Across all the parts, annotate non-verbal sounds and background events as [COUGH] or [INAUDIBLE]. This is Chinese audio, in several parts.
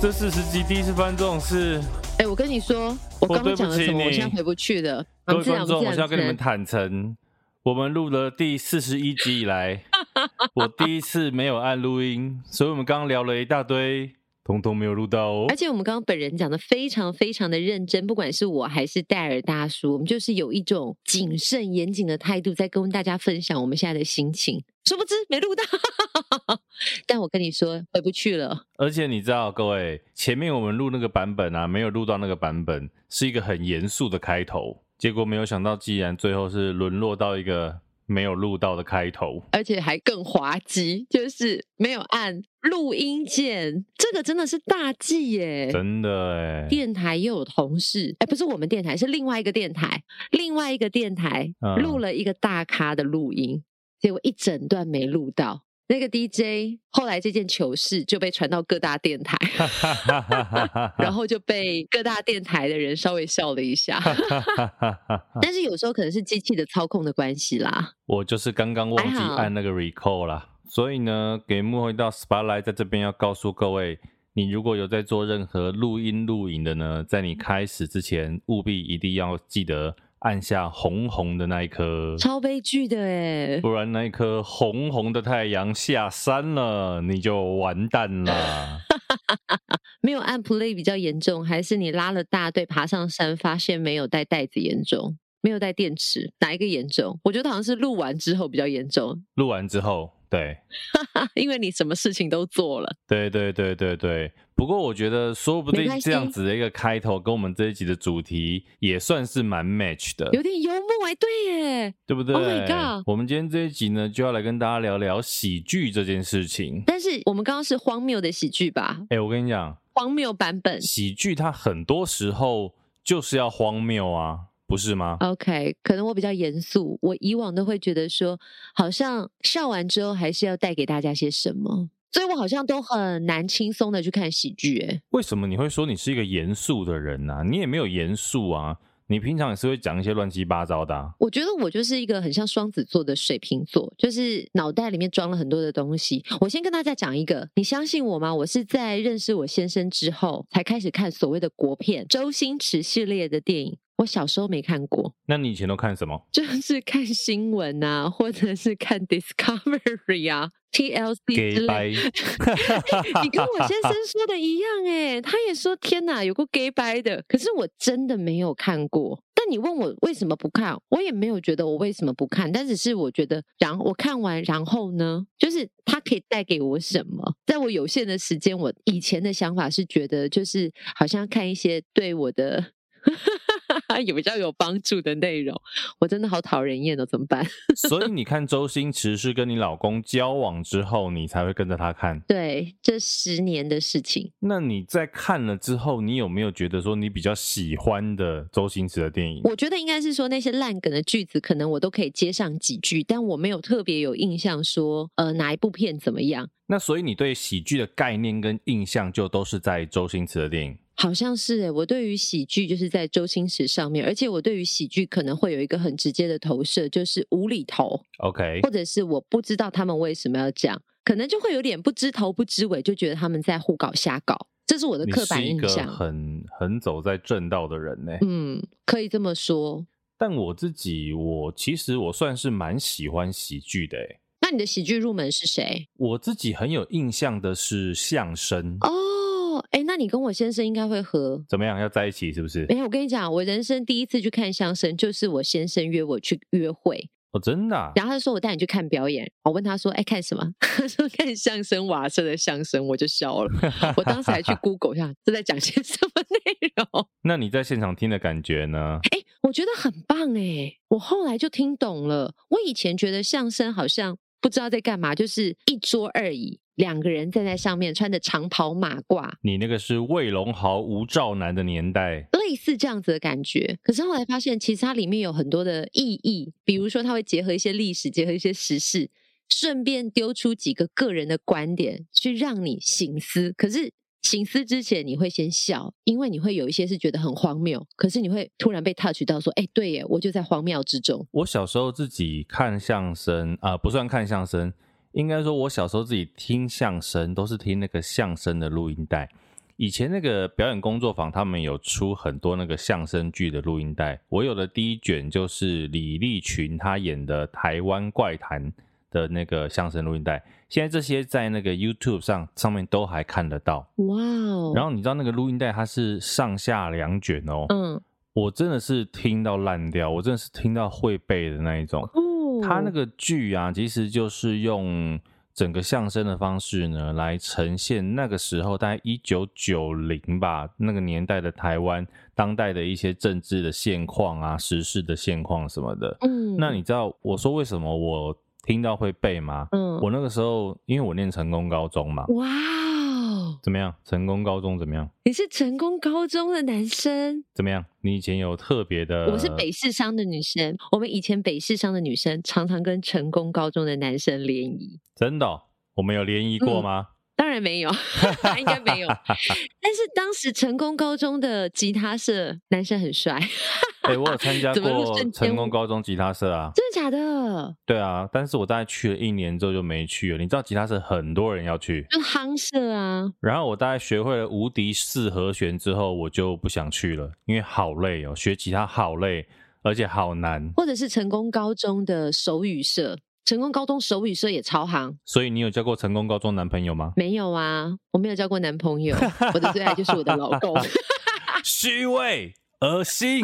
这四十集第一次发生这种事。哎，我跟你说，我刚刚讲了什么？我，我现在回不去的。各位观众，我现在要跟你们坦诚，我们录了第四十一集以来，[LAUGHS] 我第一次没有按录音，所以我们刚刚聊了一大堆。通通没有录到哦，而且我们刚刚本人讲的非常非常的认真，不管是我还是戴尔大叔，我们就是有一种谨慎严谨的态度在跟大家分享我们现在的心情。殊不知没录到，[LAUGHS] 但我跟你说回不去了。而且你知道，各位前面我们录那个版本啊，没有录到那个版本，是一个很严肃的开头，结果没有想到，既然最后是沦落到一个。没有录到的开头，而且还更滑稽，就是没有按录音键，这个真的是大忌耶！真的哎，电台又有同事，哎，不是我们电台，是另外一个电台，另外一个电台录了一个大咖的录音，嗯、结果一整段没录到。那个 DJ 后来这件糗事就被传到各大电台，[LAUGHS] 然后就被各大电台的人稍微笑了一下。[LAUGHS] 但是有时候可能是机器的操控的关系啦。我就是刚刚忘记按那个 recall 啦，所以呢，给幕后一道 spotlight 在这边要告诉各位，你如果有在做任何录音录影的呢，在你开始之前，务必一定要记得。按下红红的那一颗，超悲剧的哎！不然那一颗红红的太阳下山了，你就完蛋了。[LAUGHS] 没有按 play 比较严重，还是你拉了大队爬上山，发现没有带袋子严重？没有带电池，哪一个严重？我觉得好像是录完之后比较严重。录完之后。对，[LAUGHS] 因为你什么事情都做了。对对对对对。不过我觉得，说不定这样子的一个开头，跟我们这一集的主题也算是蛮 match 的。有点幽默哎，对耶，对不对？Oh my god！我们今天这一集呢，就要来跟大家聊聊喜剧这件事情。但是我们刚刚是荒谬的喜剧吧？哎，我跟你讲，荒谬版本喜剧，它很多时候就是要荒谬啊。不是吗？OK，可能我比较严肃，我以往都会觉得说，好像笑完之后还是要带给大家些什么，所以我好像都很难轻松的去看喜剧。哎，为什么你会说你是一个严肃的人呢？啊？你也没有严肃啊，你平常也是会讲一些乱七八糟的啊。我觉得我就是一个很像双子座的水瓶座，就是脑袋里面装了很多的东西。我先跟大家讲一个，你相信我吗？我是在认识我先生之后才开始看所谓的国片，周星驰系列的电影。我小时候没看过，那你以前都看什么？[LAUGHS] 就是看新闻啊，或者是看 Discovery 啊，TLC 之类。[LAUGHS] 你跟我先生说的一样哎，他也说天哪，有个 gay 掰的，可是我真的没有看过。但你问我为什么不看，我也没有觉得我为什么不看，但只是我觉得，然后我看完，然后呢，就是它可以带给我什么？在我有限的时间，我以前的想法是觉得，就是好像看一些对我的。有比较有帮助的内容，我真的好讨人厌哦，怎么办？[LAUGHS] 所以你看周星驰是跟你老公交往之后，你才会跟着他看？对，这十年的事情。那你在看了之后，你有没有觉得说你比较喜欢的周星驰的电影？我觉得应该是说那些烂梗的句子，可能我都可以接上几句，但我没有特别有印象说，呃，哪一部片怎么样？那所以你对喜剧的概念跟印象就都是在周星驰的电影？好像是诶，我对于喜剧就是在周星驰上面，而且我对于喜剧可能会有一个很直接的投射，就是无厘头，OK，或者是我不知道他们为什么要讲，可能就会有点不知头不知尾，就觉得他们在胡搞瞎搞，这是我的刻板印象。你是一个很很走在正道的人呢，嗯，可以这么说。但我自己，我其实我算是蛮喜欢喜剧的诶。那你的喜剧入门是谁？我自己很有印象的是相声哦。哎，那你跟我先生应该会合，怎么样？要在一起是不是？哎，我跟你讲，我人生第一次去看相声，就是我先生约我去约会。哦，真的啊？然后他说我带你去看表演，我问他说，哎，看什么？[LAUGHS] 他说看相声，瓦舍的相声，我就笑了。我当时还去 [LAUGHS] Google 一下，这在讲些什么内容？[LAUGHS] 那你在现场听的感觉呢？哎，我觉得很棒哎，我后来就听懂了。我以前觉得相声好像不知道在干嘛，就是一桌而已。两个人站在上面，穿着长袍马褂。你那个是魏龙豪、吴兆南的年代，类似这样子的感觉。可是后来发现，其实它里面有很多的意义，比如说它会结合一些历史，结合一些时事，顺便丢出几个个人的观点，去让你醒思。可是醒思之前，你会先笑，因为你会有一些是觉得很荒谬，可是你会突然被 touch 到，说：“哎，对耶，我就在荒谬之中。”我小时候自己看相声啊，不算看相声。应该说，我小时候自己听相声都是听那个相声的录音带，以前那个表演工作坊，他们有出很多那个相声剧的录音带。我有的第一卷就是李立群他演的《台湾怪谈》的那个相声录音带。现在这些在那个 YouTube 上上面都还看得到。哇哦！然后你知道那个录音带它是上下两卷哦。嗯。我真的是听到烂掉，我真的是听到会背的那一种。哦。他那个剧啊，其实就是用。整个相声的方式呢，来呈现那个时候大概一九九零吧，那个年代的台湾当代的一些政治的现况啊、时事的现况什么的。嗯，那你知道我说为什么我听到会背吗？嗯，我那个时候因为我念成功高中嘛。哇。怎么样？成功高中怎么样？你是成功高中的男生？怎么样？你以前有特别的？我是北市商的女生。我们以前北市商的女生常常跟成功高中的男生联谊。真的哦？我们有联谊过吗？嗯当然没有，[LAUGHS] 应该没有。[LAUGHS] 但是当时成功高中的吉他社男生很帅。哎、欸，我有参加过成功高中吉他社啊。真的假的？对啊，但是我大概去了一年之后就没去了。你知道吉他社很多人要去，就夯社啊。然后我大概学会了无敌四和弦之后，我就不想去了，因为好累哦，学吉他好累，而且好难。或者是成功高中的手语社。成功高中手语社也超行，所以你有交过成功高中男朋友吗？没有啊，我没有交过男朋友，[LAUGHS] 我的最爱就是我的老公。虚伪、恶心，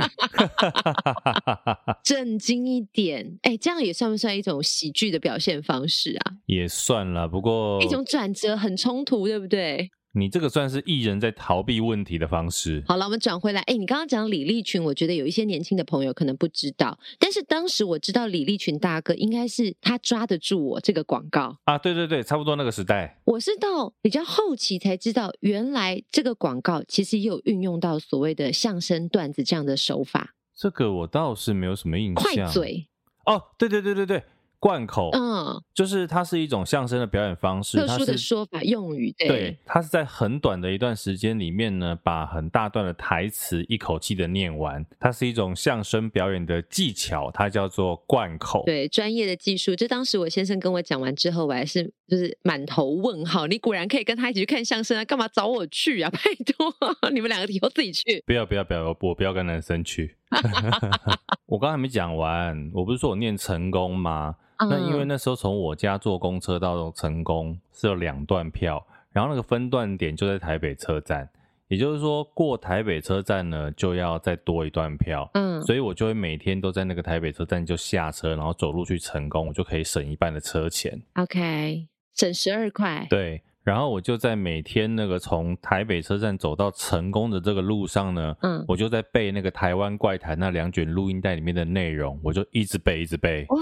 [LAUGHS] [LAUGHS] 震惊一点，哎、欸，这样也算不算一种喜剧的表现方式啊？也算了，不过一种转折很冲突，对不对？你这个算是艺人在逃避问题的方式。好了，我们转回来。哎，你刚刚讲李立群，我觉得有一些年轻的朋友可能不知道，但是当时我知道李立群大哥应该是他抓得住我这个广告啊。对对对，差不多那个时代。我是到比较后期才知道，原来这个广告其实也有运用到所谓的相声段子这样的手法。这个我倒是没有什么印象。快嘴。哦，对对对对对。贯口，嗯，就是它是一种相声的表演方式，特殊的说法用语，对，对，它是在很短的一段时间里面呢，把很大段的台词一口气的念完，它是一种相声表演的技巧，它叫做贯口，对，专业的技术。就当时我先生跟我讲完之后，我还是就是满头问号。你果然可以跟他一起去看相声啊？干嘛找我去啊？[LAUGHS] 拜托，[LAUGHS] 你们两个以后自己去。不要不要不要，我不要跟男生去。[LAUGHS] 我刚才没讲完，我不是说我念成功吗？那因为那时候从我家坐公车到成功是有两段票，然后那个分段点就在台北车站，也就是说过台北车站呢就要再多一段票，嗯，所以我就会每天都在那个台北车站就下车，然后走路去成功，我就可以省一半的车钱。OK，省十二块。对。然后我就在每天那个从台北车站走到成功的这个路上呢，嗯，我就在背那个台湾怪谈那两卷录音带里面的内容，我就一直背一直背。哇！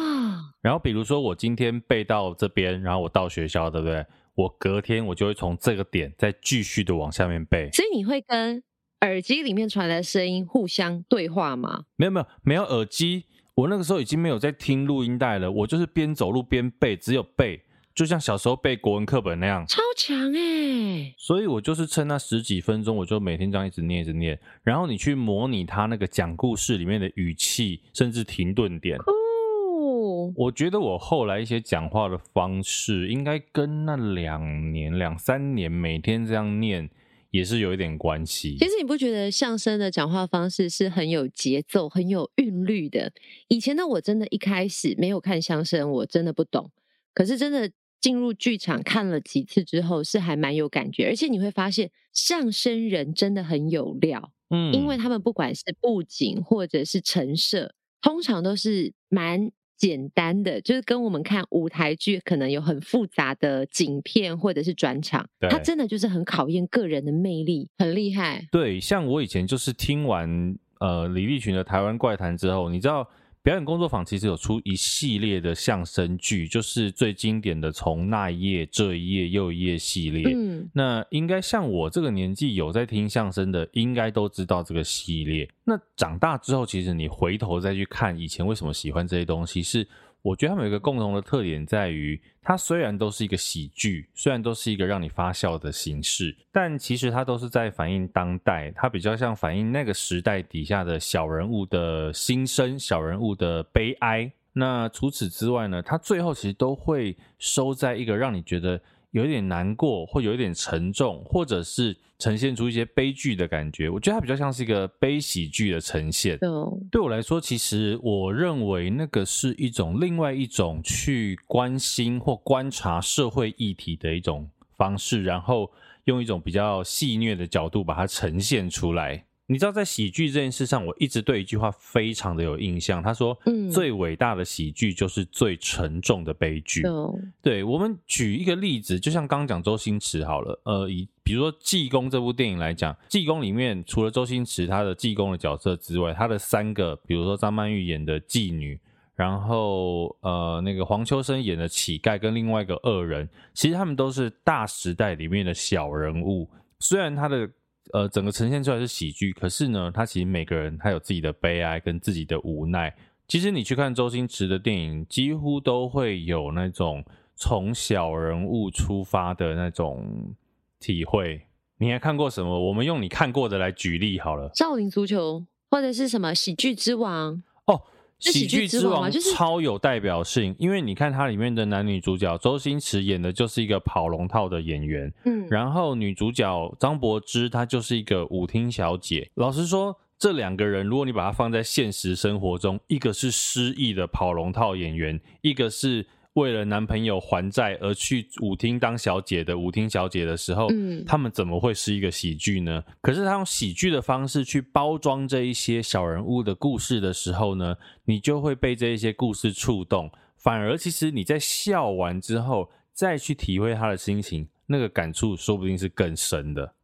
然后比如说我今天背到这边，然后我到学校，对不对？我隔天我就会从这个点再继续的往下面背。所以你会跟耳机里面传来的声音互相对话吗？没有没有没有耳机，我那个时候已经没有在听录音带了，我就是边走路边背，只有背。就像小时候背国文课本那样，超强哎！所以我就是趁那十几分钟，我就每天这样一直念，一直念。然后你去模拟他那个讲故事里面的语气，甚至停顿点。哦，我觉得我后来一些讲话的方式，应该跟那两年、两三年每天这样念也是有一点关系。其实你不觉得相声的讲话方式是很有节奏、很有韵律的？以前呢，我真的一开始没有看相声，我真的不懂。可是真的。进入剧场看了几次之后，是还蛮有感觉，而且你会发现相声人真的很有料，嗯，因为他们不管是布景或者是陈设，通常都是蛮简单的，就是跟我们看舞台剧可能有很复杂的景片或者是转场，对，他真的就是很考验个人的魅力，很厉害。对，像我以前就是听完呃李立群的《台湾怪谈》之后，你知道。表演工作坊其实有出一系列的相声剧，就是最经典的从那一页、这一页、又一页系列。嗯，那应该像我这个年纪有在听相声的，应该都知道这个系列。那长大之后，其实你回头再去看以前为什么喜欢这些东西，是。我觉得他们有一个共同的特点，在于它虽然都是一个喜剧，虽然都是一个让你发笑的形式，但其实它都是在反映当代，它比较像反映那个时代底下的小人物的心声、小人物的悲哀。那除此之外呢，它最后其实都会收在一个让你觉得有一点难过，或有一点沉重，或者是呈现出一些悲剧的感觉。我觉得它比较像是一个悲喜剧的呈现。Oh. 对我来说，其实我认为那个是一种另外一种去关心或观察社会议题的一种方式，然后用一种比较戏谑的角度把它呈现出来。你知道，在喜剧这件事上，我一直对一句话非常的有印象。他说：“嗯，最伟大的喜剧就是最沉重的悲剧。嗯”对，我们举一个例子，就像刚刚讲周星驰好了。呃，以比如说《济公》这部电影来讲，《济公》里面除了周星驰他的济公的角色之外，他的三个，比如说张曼玉演的妓女，然后呃那个黄秋生演的乞丐，跟另外一个恶人，其实他们都是大时代里面的小人物。虽然他的呃，整个呈现出来是喜剧，可是呢，他其实每个人他有自己的悲哀跟自己的无奈。其实你去看周星驰的电影，几乎都会有那种从小人物出发的那种体会。你还看过什么？我们用你看过的来举例好了，《少林足球》或者是什么《喜剧之王》哦。喜剧之王超有代表性，因为你看它里面的男女主角，周星驰演的就是一个跑龙套的演员，嗯，然后女主角张柏芝她就是一个舞厅小姐。老实说，这两个人如果你把它放在现实生活中，一个是失忆的跑龙套演员，一个是。为了男朋友还债而去舞厅当小姐的舞厅小姐的时候，嗯，他们怎么会是一个喜剧呢？可是他用喜剧的方式去包装这一些小人物的故事的时候呢，你就会被这一些故事触动，反而其实你在笑完之后再去体会他的心情，那个感触说不定是更深的。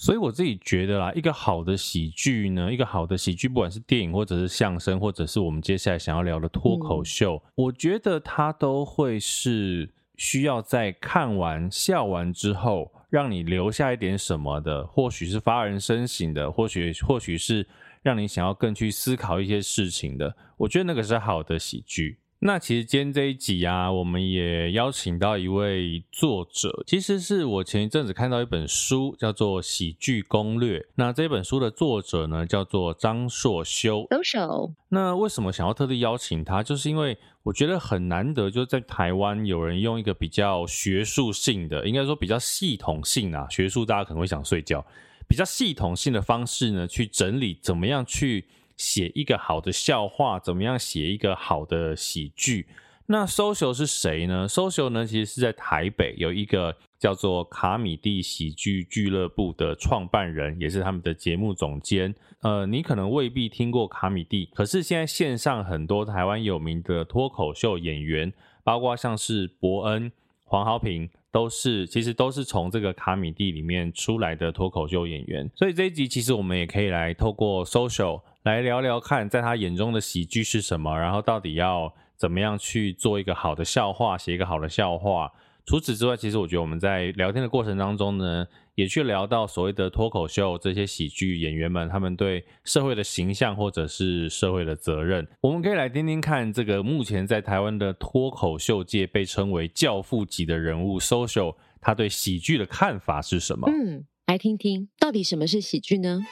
所以我自己觉得啦，一个好的喜剧呢，一个好的喜剧，不管是电影或者是相声，或者是我们接下来想要聊的脱口秀，嗯，我觉得它都会是需要在看完笑完之后，让你留下一点什么的，或许是发人深省的，或许或许是让你想要更去思考一些事情的。我觉得那个是好的喜剧。那其实今天这一集啊，我们也邀请到一位作者，其实是我前一阵子看到一本书，叫做《喜剧攻略》。那这本书的作者呢，叫做张硕修。Social。那为什么想要特地邀请他？就是因为我觉得很难得，就在台湾有人用一个比较学术性的，应该说比较系统性啊，学术大家可能会想睡觉，比较系统性的方式呢，去整理怎么样去。写一个好的笑话，怎么样写一个好的喜剧？那 Social 是谁呢？Social 呢，其实是在台北有一个叫做卡米蒂喜剧俱乐部的创办人，也是他们的节目总监。呃，你可能未必听过卡米蒂，可是现在线上很多台湾有名的脱口秀演员，包括像是伯恩、黄豪平，都是其实都是从这个卡米蒂里面出来的脱口秀演员。所以这一集其实我们也可以来透过 Social。来聊聊看，在他眼中的喜剧是什么？然后到底要怎么样去做一个好的笑话，写一个好的笑话？除此之外，其实我觉得我们在聊天的过程当中呢，也去聊到所谓的脱口秀这些喜剧演员们，他们对社会的形象或者是社会的责任。我们可以来听听看，这个目前在台湾的脱口秀界被称为教父级的人物 Social，他对喜剧的看法是什么？嗯，来听听到底什么是喜剧呢？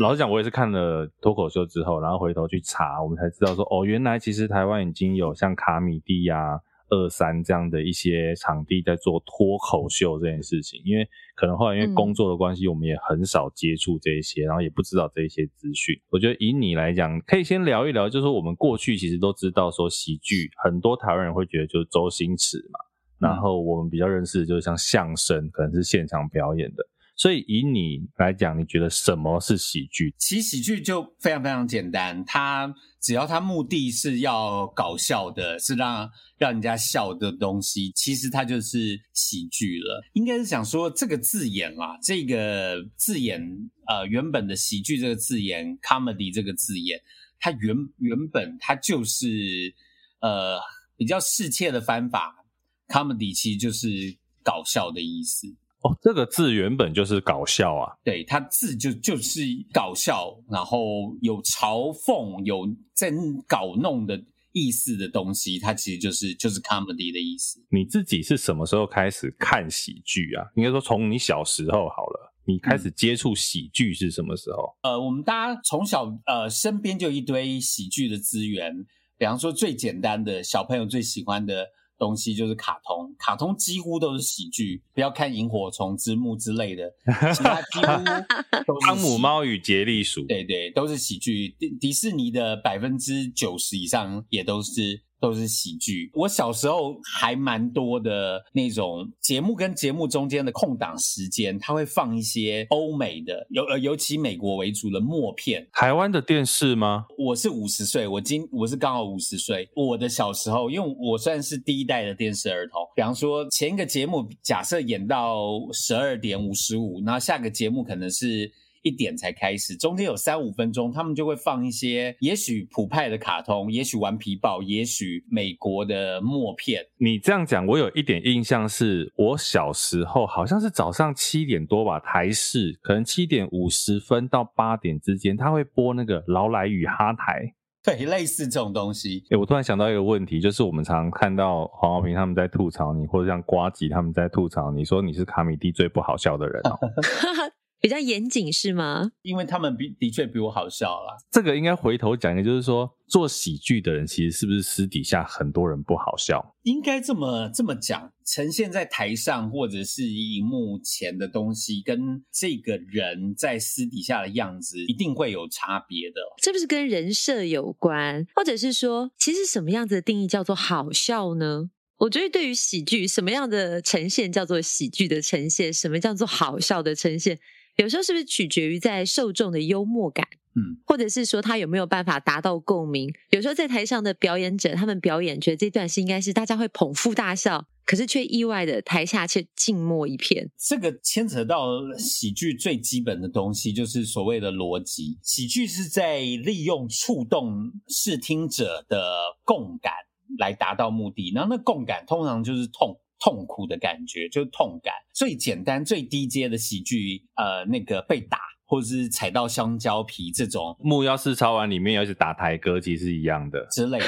老实讲，我也是看了脱口秀之后，然后回头去查，我们才知道说，哦，原来其实台湾已经有像卡米蒂呀、二三这样的一些场地在做脱口秀这件事情。因为可能后来因为工作的关系，我们也很少接触这一些，然后也不知道这一些资讯。我觉得以你来讲，可以先聊一聊，就是说我们过去其实都知道说喜剧，很多台湾人会觉得就是周星驰嘛，然后我们比较认识的就是像相声，可能是现场表演的。所以以你来讲，你觉得什么是喜剧？其实喜剧就非常非常简单，它只要它目的是要搞笑的，是让让人家笑的东西，其实它就是喜剧了。应该是想说这个字眼啦，这个字眼呃原本的喜剧这个字眼，comedy 这个字眼，它原原本它就是呃比较适切的翻法，comedy 其实就是搞笑的意思。哦，这个字原本就是搞笑啊。对，它字就就是搞笑，然后有嘲讽、有在搞弄的意思的东西，它其实就是就是 comedy 的意思。你自己是什么时候开始看喜剧啊？应该说从你小时候好了，你开始接触喜剧是什么时候？嗯、呃，我们大家从小呃身边就一堆喜剧的资源。比方说最简单的小朋友最喜欢的。东西就是卡通，卡通几乎都是喜剧。不要看萤火虫之墓之类的，[LAUGHS] 其他几乎都是汤姆猫与杰利鼠，对对，都是喜剧。迪迪士尼的百分之九十以上也都是。都是喜剧。我小时候还蛮多的那种节目，跟节目中间的空档时间，他会放一些欧美的，尤呃尤其美国为主的默片。台湾的电视吗？我是五十岁，我今我是刚好五十岁。我的小时候，因为我算是第一代的电视儿童。比方说，前一个节目假设演到十二点五十五，然后下个节目可能是。一点才开始，中间有三五分钟，他们就会放一些，也许普派的卡通，也许顽皮豹，也许美国的默片。你这样讲，我有一点印象是，是我小时候好像是早上七点多吧，台视可能七点五十分到八点之间，他会播那个劳莱与哈台，对，类似这种东西。诶，我突然想到一个问题，就是我们常常看到黄浩平他们在吐槽你，或者像瓜吉他们在吐槽你，说你是卡米蒂最不好笑的人哦。[LAUGHS] 比较严谨是吗？因为他们比的确比我好笑啦。这个应该回头讲一个，就是说做喜剧的人其实是不是私底下很多人不好笑？应该这么这么讲，呈现在台上或者是荧幕前的东西，跟这个人在私底下的样子一定会有差别的。是不是跟人设有关？或者是说，其实什么样子的定义叫做好笑呢？我觉得对于喜剧，什么样的呈现叫做喜剧的呈现？什么叫做好笑的呈现？有时候是不是取决于在受众的幽默感，嗯，或者是说他有没有办法达到共鸣？有时候在台上的表演者，他们表演觉得这段戏应该是大家会捧腹大笑，可是却意外的台下却静默一片。这个牵扯到喜剧最基本的东西，就是所谓的逻辑。喜剧是在利用触动视听者的共感来达到目的，然后那共感通常就是痛。痛苦的感觉就是痛感，最简单、最低阶的喜剧，呃，那个被打或者是踩到香蕉皮这种，木曜四超完里面有是打台歌，其实是一样的。之类的。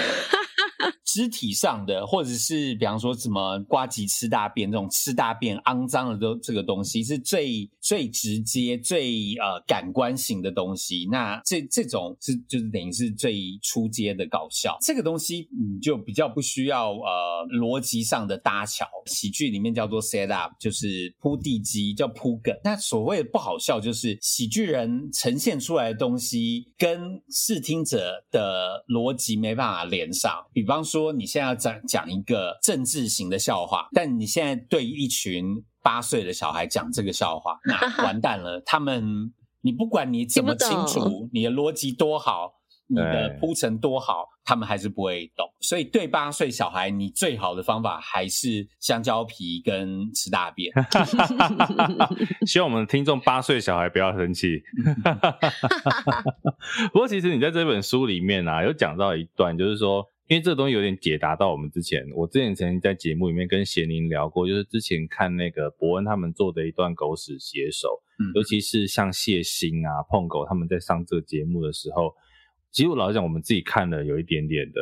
[LAUGHS] 肢体上的，或者是比方说什么瓜吉吃大便这种吃大便肮脏的都这个东西是最最直接、最呃感官型的东西。那这这种是就是等于是最初阶的搞笑。这个东西你就比较不需要呃逻辑上的搭桥。喜剧里面叫做 set up，就是铺地基，叫铺梗。那所谓的不好笑，就是喜剧人呈现出来的东西跟视听者的逻辑没办法连上。比方说。说你现在要讲讲一个政治型的笑话，但你现在对一群八岁的小孩讲这个笑话，那 [LAUGHS] 完蛋了。他们，你不管你怎么清楚，你的逻辑多好，你的铺陈多好，他们还是不会懂。所以对八岁小孩，你最好的方法还是香蕉皮跟吃大便。[LAUGHS] [LAUGHS] 希望我们听众八岁小孩不要生气。不过其实你在这本书里面啊，有讲到一段，就是说。因为这个东西有点解答到我们之前，我之前曾经在节目里面跟贤宁聊过，就是之前看那个伯恩他们做的一段狗屎写手，嗯，尤其是像谢欣啊、碰狗他们在上这个节目的时候，其实我老实讲，我们自己看了有一点点的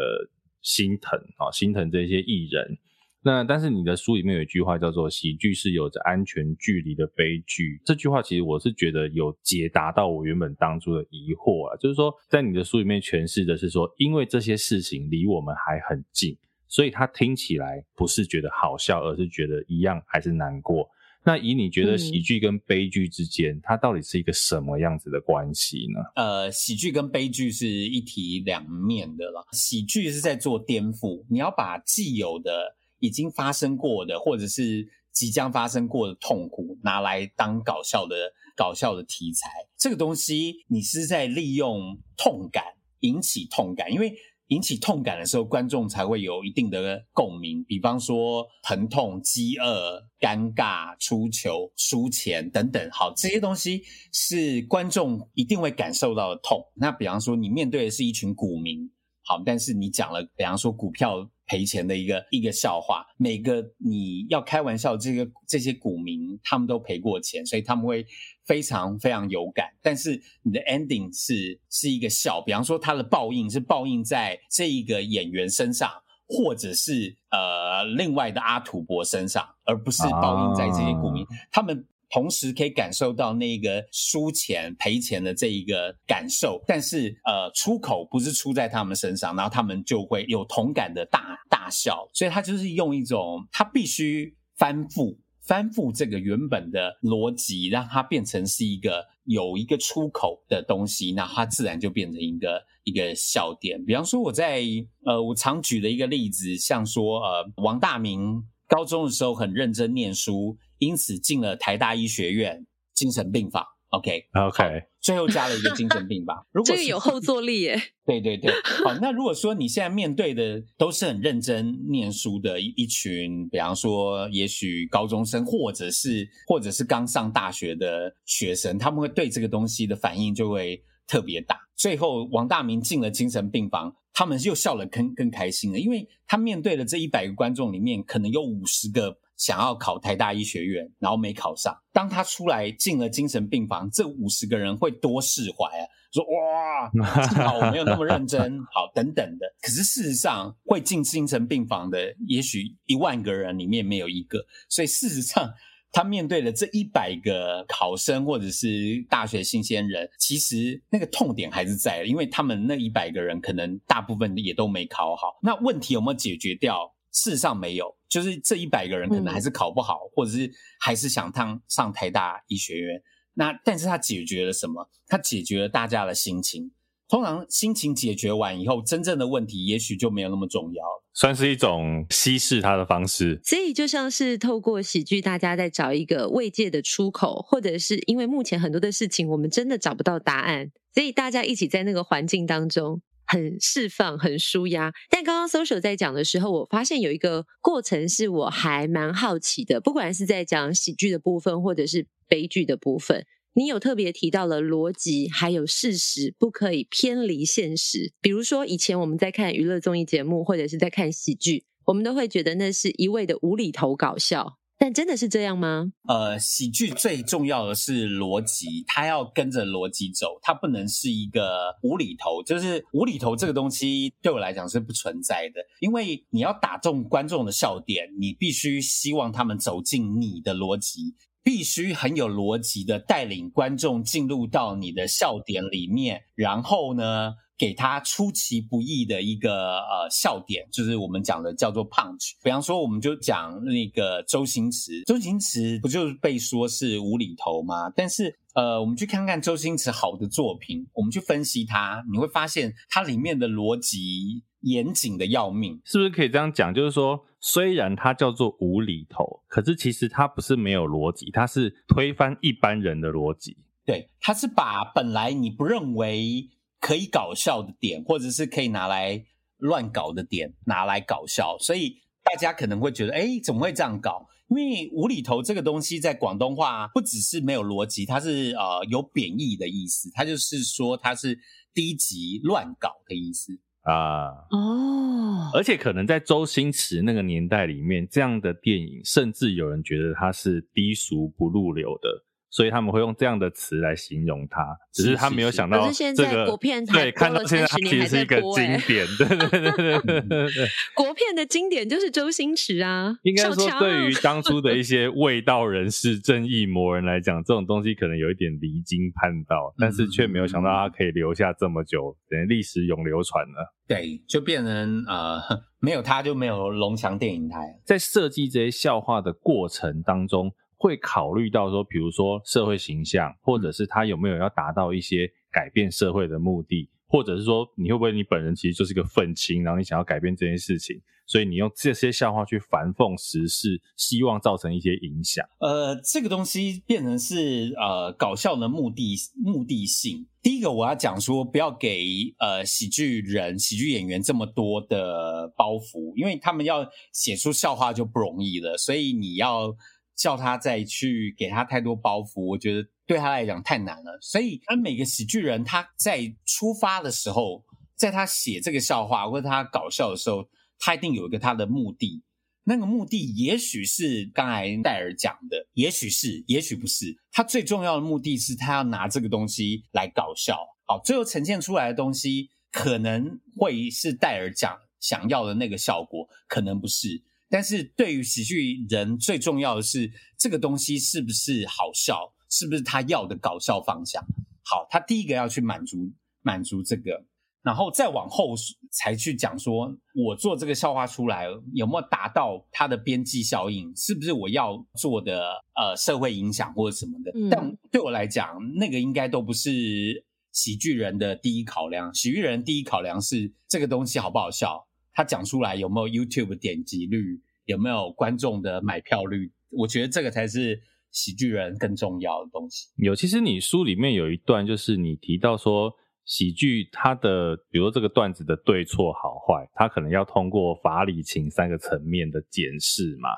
心疼啊，心疼这些艺人。那但是你的书里面有一句话叫做“喜剧是有着安全距离的悲剧”，这句话其实我是觉得有解答到我原本当初的疑惑啊，就是说在你的书里面诠释的是说，因为这些事情离我们还很近，所以它听起来不是觉得好笑，而是觉得一样还是难过。那以你觉得喜剧跟悲剧之间，嗯，它到底是一个什么样子的关系呢？呃，喜剧跟悲剧是一体两面的了。喜剧是在做颠覆，你要把既有的。已经发生过的，或者是即将发生过的痛苦，拿来当搞笑的搞笑的题材，这个东西你是在利用痛感引起痛感，因为引起痛感的时候，观众才会有一定的共鸣。比方说疼痛、饥饿、尴尬、出糗、输钱等等，好，这些东西是观众一定会感受到的痛。那比方说你面对的是一群股民，好，但是你讲了，比方说股票。赔钱的一个一个笑话，每个你要开玩笑，这个这些股民他们都赔过钱，所以他们会非常非常有感。但是你的 ending 是是一个笑，比方说他的报应是报应在这一个演员身上，或者是呃另外的阿土伯身上，而不是报应在这些股民。他们同时可以感受到那个输钱赔钱的这一个感受，但是呃，出口不是出在他们身上，然后他们就会有同感的大大笑。所以他就是用一种他必须翻覆翻覆这个原本的逻辑，让它变成是一个有一个出口的东西，那它自然就变成一个一个笑点。比方说我在呃，我常举的一个例子，像说呃，王大明。高中的时候很认真念书，因此进了台大医学院精神病房。OK，OK，最后加了一个精神病房。[LAUGHS] 如果这个有后坐力耶。[LAUGHS] 对对对，好。那如果说你现在面对的都是很认真念书的一一群，比方说，也许高中生，或者是或者是刚上大学的学生，他们会对这个东西的反应就会特别大。最后，王大明进了精神病房。他们又笑了更更开心了，因为他面对了这一百个观众里面，可能有五十个想要考台大医学院，然后没考上。当他出来进了精神病房，这五十个人会多释怀啊，说哇，幸好我没有那么认真，[LAUGHS] 好等等的。可是事实上，会进精神病房的，也许一万个人里面没有一个。所以事实上。他面对的这一百个考生或者是大学新鲜人，其实那个痛点还是在的，因为他们那一百个人可能大部分也都没考好。那问题有没有解决掉？事实上没有，就是这一百个人可能还是考不好，嗯、或者是还是想上上台大医学院。那但是他解决了什么？他解决了大家的心情。通常心情解决完以后，真正的问题也许就没有那么重要了，算是一种稀释它的方式。所以就像是透过喜剧，大家在找一个慰藉的出口，或者是因为目前很多的事情我们真的找不到答案，所以大家一起在那个环境当中很释放、很舒压。但刚刚 Social 在讲的时候，我发现有一个过程是我还蛮好奇的，不管是在讲喜剧的部分，或者是悲剧的部分。你有特别提到了逻辑，还有事实不可以偏离现实。比如说，以前我们在看娱乐综艺节目，或者是在看喜剧，我们都会觉得那是一味的无厘头搞笑。但真的是这样吗？呃，喜剧最重要的是逻辑，它要跟着逻辑走，它不能是一个无厘头。就是无厘头这个东西对我来讲是不存在的，因为你要打中观众的笑点，你必须希望他们走进你的逻辑。必须很有逻辑的带领观众进入到你的笑点里面，然后呢，给他出其不意的一个呃笑点，就是我们讲的叫做 punch。比方说，我们就讲那个周星驰，周星驰不就是被说是无厘头吗？但是呃，我们去看看周星驰好的作品，我们去分析他，你会发现它里面的逻辑严谨的要命，是不是可以这样讲？就是说。虽然它叫做无厘头，可是其实它不是没有逻辑，它是推翻一般人的逻辑。对，它是把本来你不认为可以搞笑的点，或者是可以拿来乱搞的点，拿来搞笑。所以大家可能会觉得，哎，怎么会这样搞？因为无厘头这个东西在广东话不只是没有逻辑，它是呃有贬义的意思，它就是说它是低级乱搞的意思。啊哦，而且可能在周星驰那个年代里面，这样的电影甚至有人觉得它是低俗不入流的。所以他们会用这样的词来形容它，只是他没有想到这个国片对，看到现在它其实是一个经典，对对对对对对。[LAUGHS] 国片的经典就是周星驰啊。应该说，对于当初的一些 [LAUGHS] 卫道人士、正义魔人来讲，这种东西可能有一点离经叛道，但是却没有想到它可以留下这么久，等于历史永流传了。对，就变成呃，[LAUGHS] 没有他就没有龙翔电影台。在设计这些笑话的过程当中。会考虑到说，比如说社会形象，或者是他有没有要达到一些改变社会的目的，或者是说你会不会你本人其实就是个愤青，然后你想要改变这件事情，所以你用这些笑话去反讽时事，希望造成一些影响。呃，这个东西变成是呃搞笑的目的目的性。第一个我要讲说，不要给呃喜剧人、喜剧演员这么多的包袱，因为他们要写出笑话就不容易了，所以你要。叫他再去给他太多包袱，我觉得对他来讲太难了。所以，而每个喜剧人他在出发的时候，在他写这个笑话或者他搞笑的时候，他一定有一个他的目的。那个目的也许是刚才戴尔讲的，也许是，也许不是。他最重要的目的是他要拿这个东西来搞笑。好，最后呈现出来的东西可能会是戴尔讲想要的那个效果，可能不是。但是对于喜剧人最重要的是这个东西是不是好笑，是不是他要的搞笑方向？好，他第一个要去满足满足这个。然后再往后才去讲说，我做这个笑话出来有没有达到它的边际效应，是不是我要做的呃社会影响或者什么的？嗯、但对我来讲，那个应该都不是喜剧人的第一考量。喜剧人第一考量是这个东西好不好笑，他讲出来有没有 YouTube 点击率，有没有观众的买票率？我觉得这个才是喜剧人更重要的东西。有，其实你书里面有一段，就是你提到说。喜剧它的，比如说这个段子的对错好坏，它可能要通过法理情三个层面的检视嘛。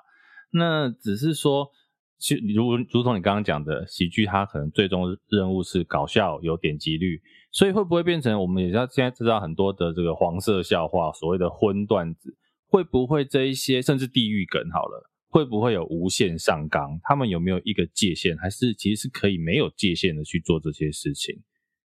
那只是说，其实如如同你刚刚讲的，喜剧它可能最终任务是搞笑有点击率，所以会不会变成我们也要现在知道很多的这个黄色笑话，所谓的荤段子，会不会这一些甚至地狱梗好了，会不会有无限上纲？他们有没有一个界限，还是其实是可以没有界限的去做这些事情？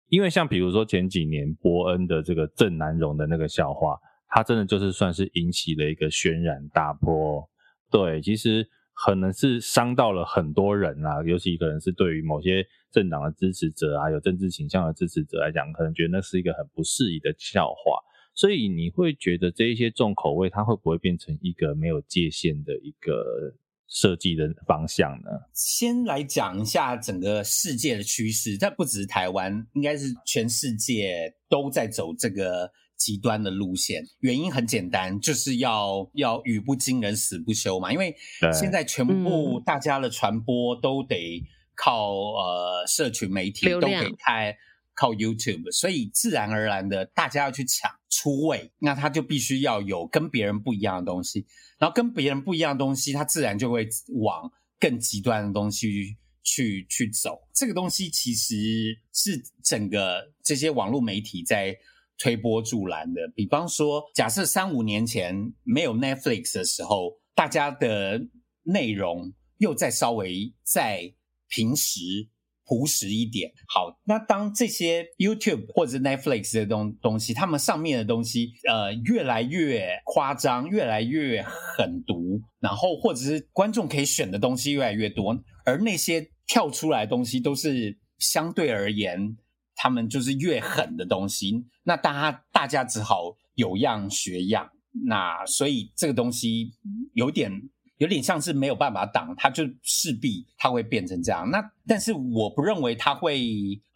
因为像比如说前几年伯恩的这个郑南荣的那个笑话，他真的就是算是引起了一个轩然大波。对，其实可能是伤到了很多人啊，尤其可能是对于某些政党的支持者啊，有政治倾向的支持者来讲，可能觉得那是一个很不适宜的笑话。所以你会觉得这一些重口味，它会不会变成一个没有界限的一个？设计的方向呢？先来讲一下整个世界的趋势，但不只是台湾，应该是全世界都在走这个极端的路线。原因很简单，就是要要语不惊人死不休嘛。因为现在全部大家的传播都得靠呃社群媒体，都得开靠 YouTube，所以自然而然的大家要去抢出位，那他就必须要有跟别人不一样的东西。然后跟别人不一样的东西，他自然就会往更极端的东西去去走。这个东西其实是整个这些网络媒体在推波助澜的。比方说，假设三五年前没有 Netflix 的时候，大家的内容又再稍微再平时。朴实一点。好，那当这些 YouTube 或者 Netflix 的东东西，他们上面的东西，呃，越来越夸张，越来越狠毒，然后或者是观众可以选的东西越来越多，而那些跳出来的东西都是相对而言，他们就是越狠的东西。那大家大家只好有样学样。那所以这个东西有点。有点像是没有办法挡，它就势必它会变成这样。那但是我不认为它会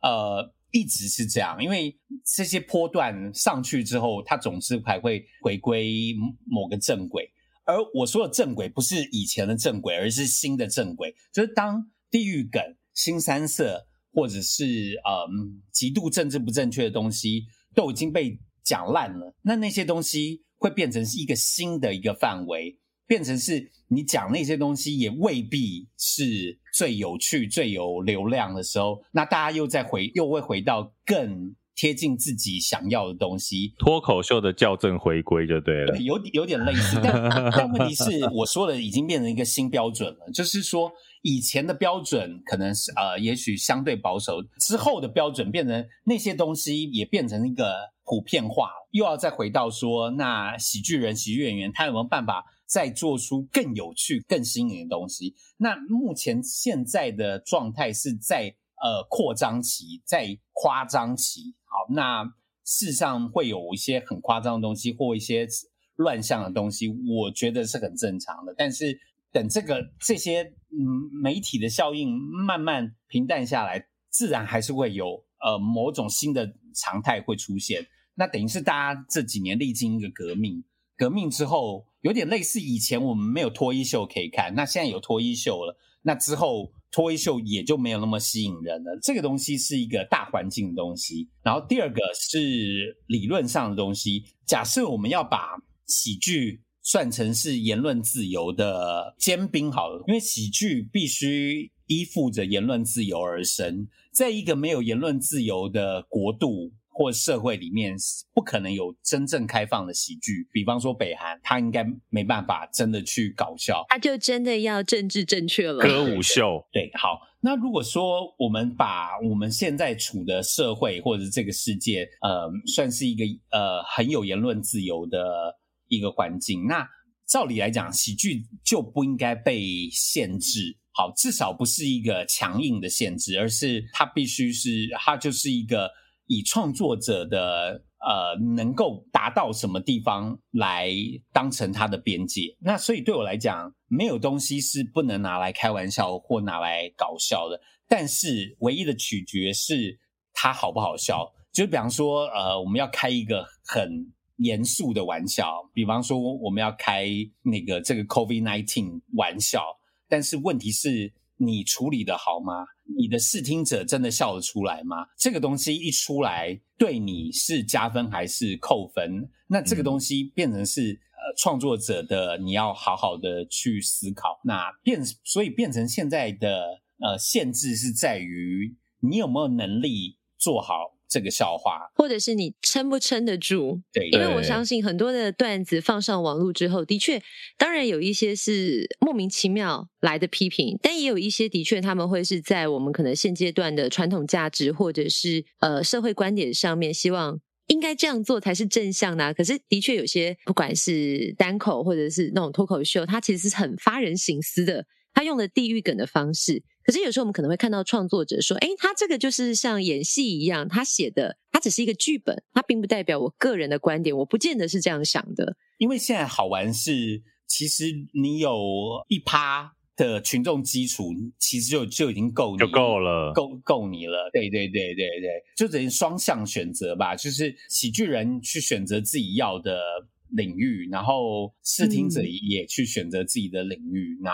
呃一直是这样，因为这些波段上去之后，它总是还会回归某个正轨。而我说的正轨不是以前的正轨，而是新的正轨。就是当地狱梗、新三色或者是嗯极度政治不正确的东西都已经被讲烂了，那那些东西会变成是一个新的一个范围。变成是你讲那些东西也未必是最有趣、最有流量的时候，那大家又再回又会回到更贴近自己想要的东西，脱口秀的校正回归就对了。对，有有点类似，但但问题是，我说的已经变成一个新标准了，就是说以前的标准可能是呃，也许相对保守，之后的标准变成那些东西也变成一个普遍化，又要再回到说，那喜剧人、喜剧演员他有没有办法？再做出更有趣、更新颖的东西。那目前现在的状态是在呃扩张期，在夸张期。好，那事实上会有一些很夸张的东西，或一些乱象的东西，我觉得是很正常的。但是等这个这些嗯媒体的效应慢慢平淡下来，自然还是会有呃某种新的常态会出现。那等于是大家这几年历经一个革命。革命之后，有点类似以前我们没有脱衣秀可以看，那现在有脱衣秀了，那之后脱衣秀也就没有那么吸引人了。这个东西是一个大环境的东西。然后第二个是理论上的东西。假设我们要把喜剧算成是言论自由的尖兵好了，因为喜剧必须依附着言论自由而生，在一个没有言论自由的国度。或社会里面不可能有真正开放的喜剧，比方说北韩，他应该没办法真的去搞笑，他就真的要政治正确了。歌舞秀，对，好。那如果说我们把我们现在处的社会或者这个世界，呃，算是一个呃很有言论自由的一个环境，那照理来讲，喜剧就不应该被限制。好，至少不是一个强硬的限制，而是它必须是，它就是一个以创作者的呃能够达到什么地方来当成他的边界。那所以对我来讲，没有东西是不能拿来开玩笑或拿来搞笑的。但是唯一的取决是它好不好笑。就比方说，呃，我们要开一个很严肃的玩笑，比方说我们要开那个这个 COVID nineteen 玩笑。但是问题是，你处理的好吗？你的视听者真的笑得出来吗？这个东西一出来，对你是加分还是扣分？那这个东西变成是呃创作者的，你要好好的去思考。那变，所以变成现在的呃限制是在于你有没有能力做好。这个笑话，或者是你撑不撑得住？对，因为我相信很多的段子放上网络之后，的确，当然有一些是莫名其妙来的批评，但也有一些的确他们会是在我们可能现阶段的传统价值或者是呃社会观点上面，希望应该这样做才是正向的啊。可是的确有些不管是单口或者是那种脱口秀，它其实是很发人省思的，他用了地狱梗的方式。可是有时候我们可能会看到创作者说：“哎，他这个就是像演戏一样，他写的，他只是一个剧本，他并不代表我个人的观点，我不见得是这样想的。”因为现在好玩是，其实你有一趴的群众基础，其实就就已经够你，就够了，够够你了。对对对对对，就等于双向选择吧，就是喜剧人去选择自己要的领域，然后视听者也去选择自己的领域，嗯、那。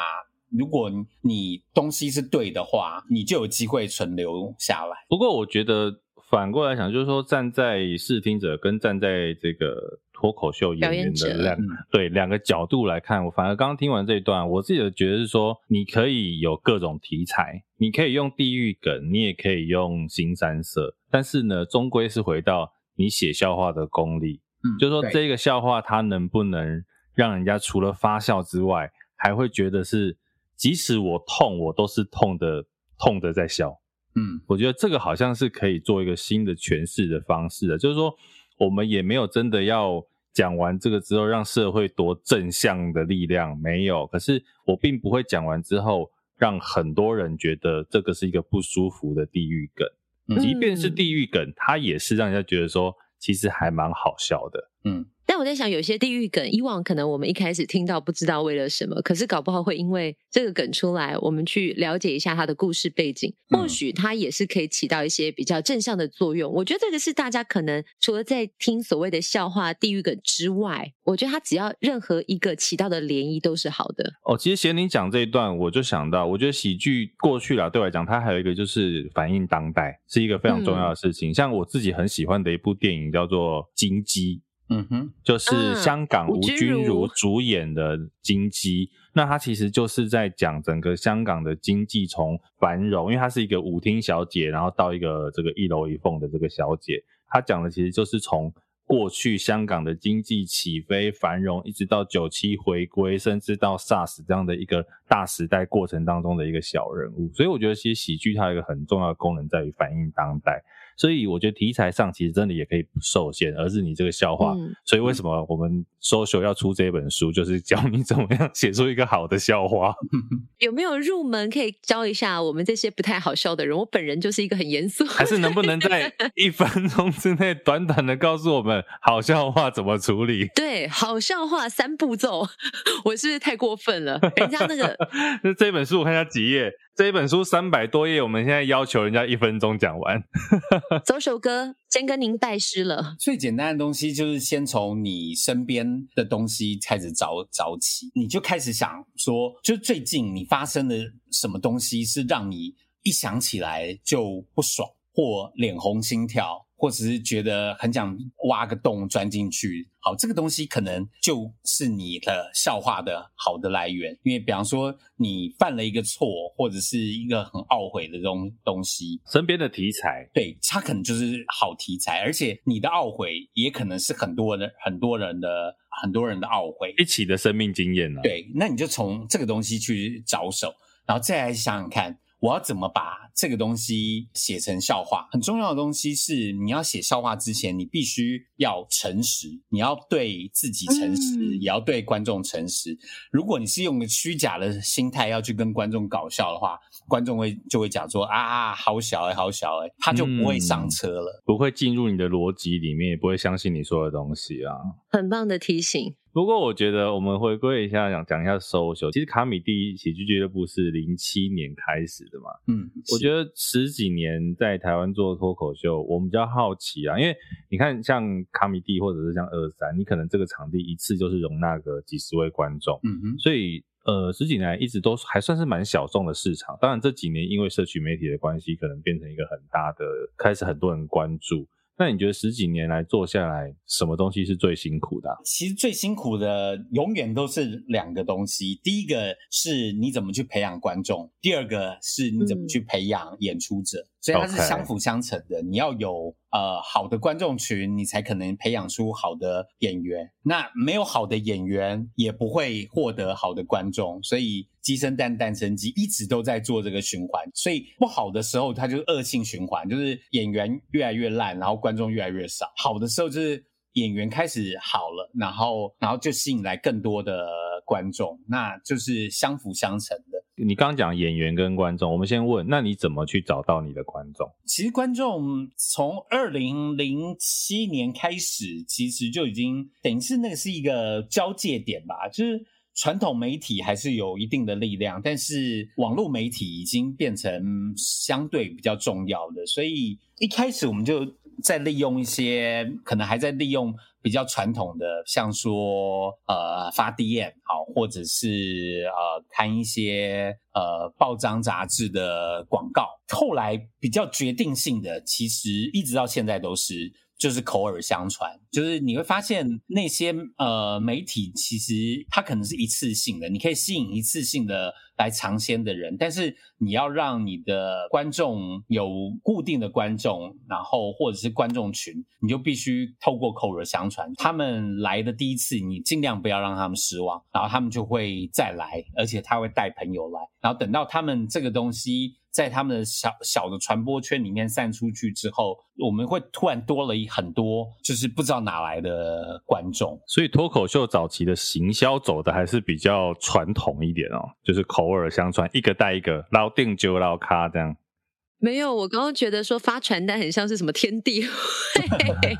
如果你东西是对的话，你就有机会存留下来。不过，我觉得反过来想，就是说，站在视听者跟站在这个脱口秀演员的两对两个角度来看，我反而刚刚听完这一段，我自己的觉得是说，你可以有各种题材，你可以用地狱梗，你也可以用新三色，但是呢，终归是回到你写笑话的功力。嗯，就是说这个笑话它能不能让人家除了发笑之外，还会觉得是。即使我痛，我都是痛的，痛的在笑。嗯，我觉得这个好像是可以做一个新的诠释的方式的，就是说，我们也没有真的要讲完这个之后让社会多正向的力量，没有。可是我并不会讲完之后让很多人觉得这个是一个不舒服的地狱梗，嗯，即便是地狱梗，它也是让人家觉得说其实还蛮好笑的。嗯。但我在想，有些地狱梗，以往可能我们一开始听到不知道为了什么，可是搞不好会因为这个梗出来，我们去了解一下它的故事背景，或许它也是可以起到一些比较正向的作用。我觉得这个是大家可能除了在听所谓的笑话地狱梗之外，我觉得它只要任何一个起到的涟漪都是好的。哦，其实贤宁讲这一段，我就想到，我觉得喜剧过去了，对我来讲，它还有一个就是反映当代，是一个非常重要的事情。嗯、像我自己很喜欢的一部电影叫做《金鸡》。嗯哼，就是香港吴君如主演的《金鸡》，那他其实就是在讲整个香港的经济从繁荣，因为她是一个舞厅小姐，然后到一个这个一楼一凤的这个小姐，她讲的其实就是从过去香港的经济起飞繁荣，一直到九七回归，甚至到 SARS 这样的一个大时代过程当中的一个小人物，所以我觉得其实喜剧它有一个很重要的功能在于反映当代。所以我觉得题材上其实真的也可以不受限，而是你这个笑话。嗯、所以为什么我们 social 要出这本书，就是教你怎么样写出一个好的笑话。[LAUGHS] 有没有入门可以教一下我们这些不太好笑的人？我本人就是一个很严肃，还是能不能在 [LAUGHS] 一分钟之内短短的告诉我们好笑话怎么处理？[LAUGHS] 对，好笑话三步骤，我是不是太过分了？人家那个，那这本书我看一下几页。这一本书三百多页，我们现在要求人家一分钟讲完。[LAUGHS] 走首歌，先跟您拜师了。最简单的东西就是先从你身边的东西开始找找起，你就开始想说，就最近你发生的什么东西是让你一想起来就不爽或脸红心跳。或者是觉得很想挖个洞钻进去，好，这个东西可能就是你的笑话的好的来源。因为比方说你犯了一个错，或者是一个很懊悔的东东西，身边的题材，对，它可能就是好题材，而且你的懊悔也可能是很多人很多人的很多人的懊悔一起的生命经验呢、啊。对，那你就从这个东西去着手，然后再来想想看。我要怎么把这个东西写成笑话？很重要的东西是，你要写笑话之前，你必须要诚实，你要对自己诚实，嗯、也要对观众诚实。如果你是用个虚假的心态要去跟观众搞笑的话，观众会就会讲说啊，好小哎，好小哎，他就不会上车了，嗯、不会进入你的逻辑里面，也不会相信你说的东西啊。很棒的提醒。不过我觉得我们回归一下，讲讲一下 social。其实卡米地喜剧俱乐部是零七年开始的嘛。嗯，我觉得十几年在台湾做脱口秀，我们比较好奇啊，因为你看像卡米蒂或者是像二三，你可能这个场地一次就是容纳个几十位观众。嗯哼，所以呃十几年来一直都还算是蛮小众的市场。当然这几年因为社区媒体的关系，可能变成一个很大的，开始很多人关注。那你觉得十几年来做下来，什么东西是最辛苦的啊？其实最辛苦的永远都是两个东西，第一个是你怎么去培养观众，第二个是你怎么去培养演出者。嗯所以它是相辅相成的你要有呃好的观众群，你才可能培养出好的演员。那没有好的演员，也不会获得好的观众。所以鸡生蛋，蛋生鸡，一直都在做这个循环。所以不好的时候，它就是恶性循环，就是演员越来越烂，然后观众越来越少。好的时候就是演员开始好了，然后然后就吸引来更多的观众，那就是相辅相成的。你刚刚讲演员跟观众，我们先问，那你怎么去找到你的观众？其实观众从二零零七年开始，其实就已经等于是那个是一个交界点吧。就是传统媒体还是有一定的力量，但是网络媒体已经变成相对比较重要的，所以一开始我们就在利用一些，可能还在利用。比较传统的，像说呃发 DM 好，或者是呃看一些呃报章杂志的广告。后来比较决定性的，其实一直到现在都是。就是口耳相传，就是你会发现那些呃媒体其实它可能是一次性的，你可以吸引一次性的来尝鲜的人，但是你要让你的观众有固定的观众，然后或者是观众群，你就必须透过口耳相传，他们来的第一次，你尽量不要让他们失望，然后他们就会再来，而且他会带朋友来，然后等到他们这个东西。在他们的小小的传播圈里面散出去之后，我们会突然多了一很多，就是不知道哪来的观众。所以脱口秀早期的行销走的还是比较传统一点哦，就是口耳相传，一个带一个，捞定就捞咖这样。没有，我刚刚觉得说发传单很像是什么天地会，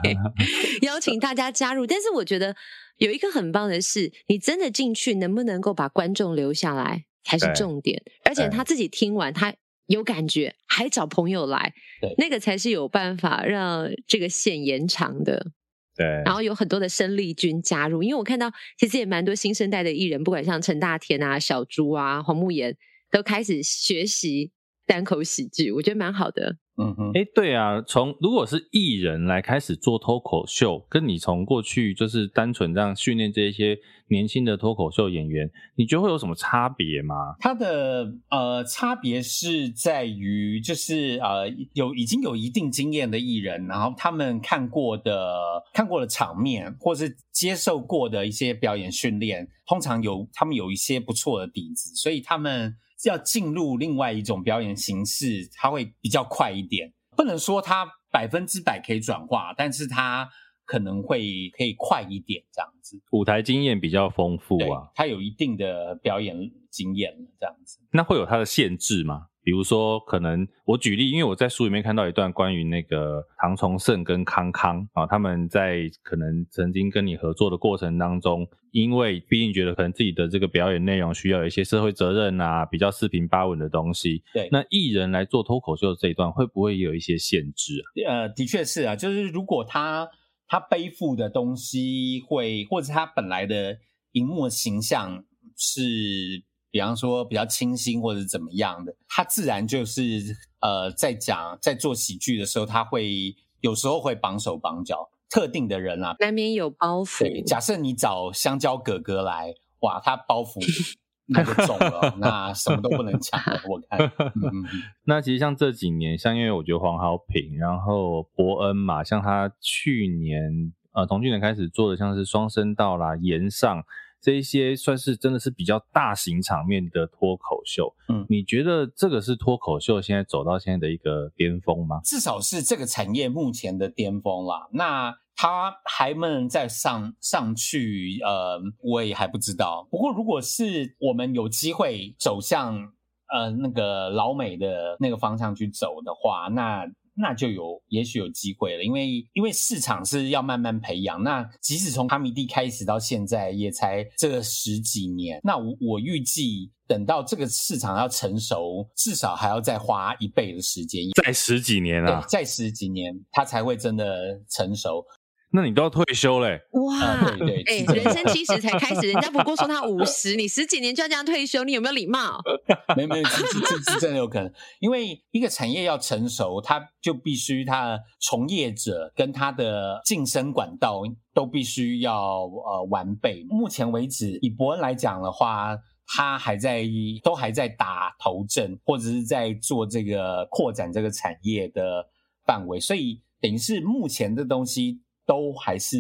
[LAUGHS] 邀请大家加入。但是我觉得有一个很棒的是，你真的进去能不能够把观众留下来才是重点，而且他自己听完他。有感觉，还找朋友来，对，那个才是有办法让这个线延长的。对，然后有很多的生力军加入，因为我看到其实也蛮多新生代的艺人，不管像陈大天啊、小猪啊、黄慕言，都开始学习单口喜剧，我觉得蛮好的。嗯哼，哎，对啊，从如果是艺人来开始做脱口秀，跟你从过去就是单纯这样训练这些年轻的脱口秀演员，你觉得会有什么差别吗？他的呃差别是在于，就是呃有已经有一定经验的艺人，然后他们看过的看过的场面，或是接受过的一些表演训练，通常有他们有一些不错的底子，所以他们。要进入另外一种表演形式，它会比较快一点。不能说它百分之百可以转化，但是它可能会可以快一点这样子。舞台经验比较丰富啊，它有一定的表演经验这样子。那会有它的限制吗？比如说，可能我举例，因为我在书里面看到一段关于那个唐崇盛跟康康啊，他们在可能曾经跟你合作的过程当中，因为毕竟觉得可能自己的这个表演内容需要有一些社会责任啊，比较四平八稳的东西。对，那艺人来做脱口秀这一段，会不会有一些限制啊？呃，的确是啊，就是如果他他背负的东西会，或者他本来的荧幕形象是。比方说比较清新或者怎么样的，他自然就是呃，在讲在做喜剧的时候，他会有时候会绑手绑脚，特定的人啊，难免有包袱。对，假设你找香蕉哥哥来，哇，他包袱 [LAUGHS] 那个重了，[LAUGHS] 那什么都不能讲了。我看，嗯，那其实像这几年，像因为我觉得黄豪平，然后伯恩嘛，像他去年。呃从去年开始做的像是双声道啦、延上这一些，算是真的是比较大型场面的脱口秀。嗯，你觉得这个是脱口秀现在走到现在的一个巅峰吗？至少是这个产业目前的巅峰啦。那他还能再上上去？呃，我也还不知道。不过如果是我们有机会走向。呃，那个老美的那个方向去走的话，那那就有也许有机会了，因为因为市场是要慢慢培养。那即使从哈米蒂开始到现在，也才这十几年。那我我预计等到这个市场要成熟，至少还要再花一倍的时间，再十几年啊，再十几年，它才会真的成熟。那你都要退休嘞？哇，哎、呃欸，人生七十才开始，人家不过说他五十，你十几年就要这样退休，你有没有礼貌？[LAUGHS] 没有没有，这这是真的有可能，因为一个产业要成熟，它就必须它的从业者跟它的晋升管道都必须要呃完备。目前为止，以伯恩来讲的话，他还在都还在打头阵，或者是在做这个扩展这个产业的范围，所以等于是目前的东西。都还是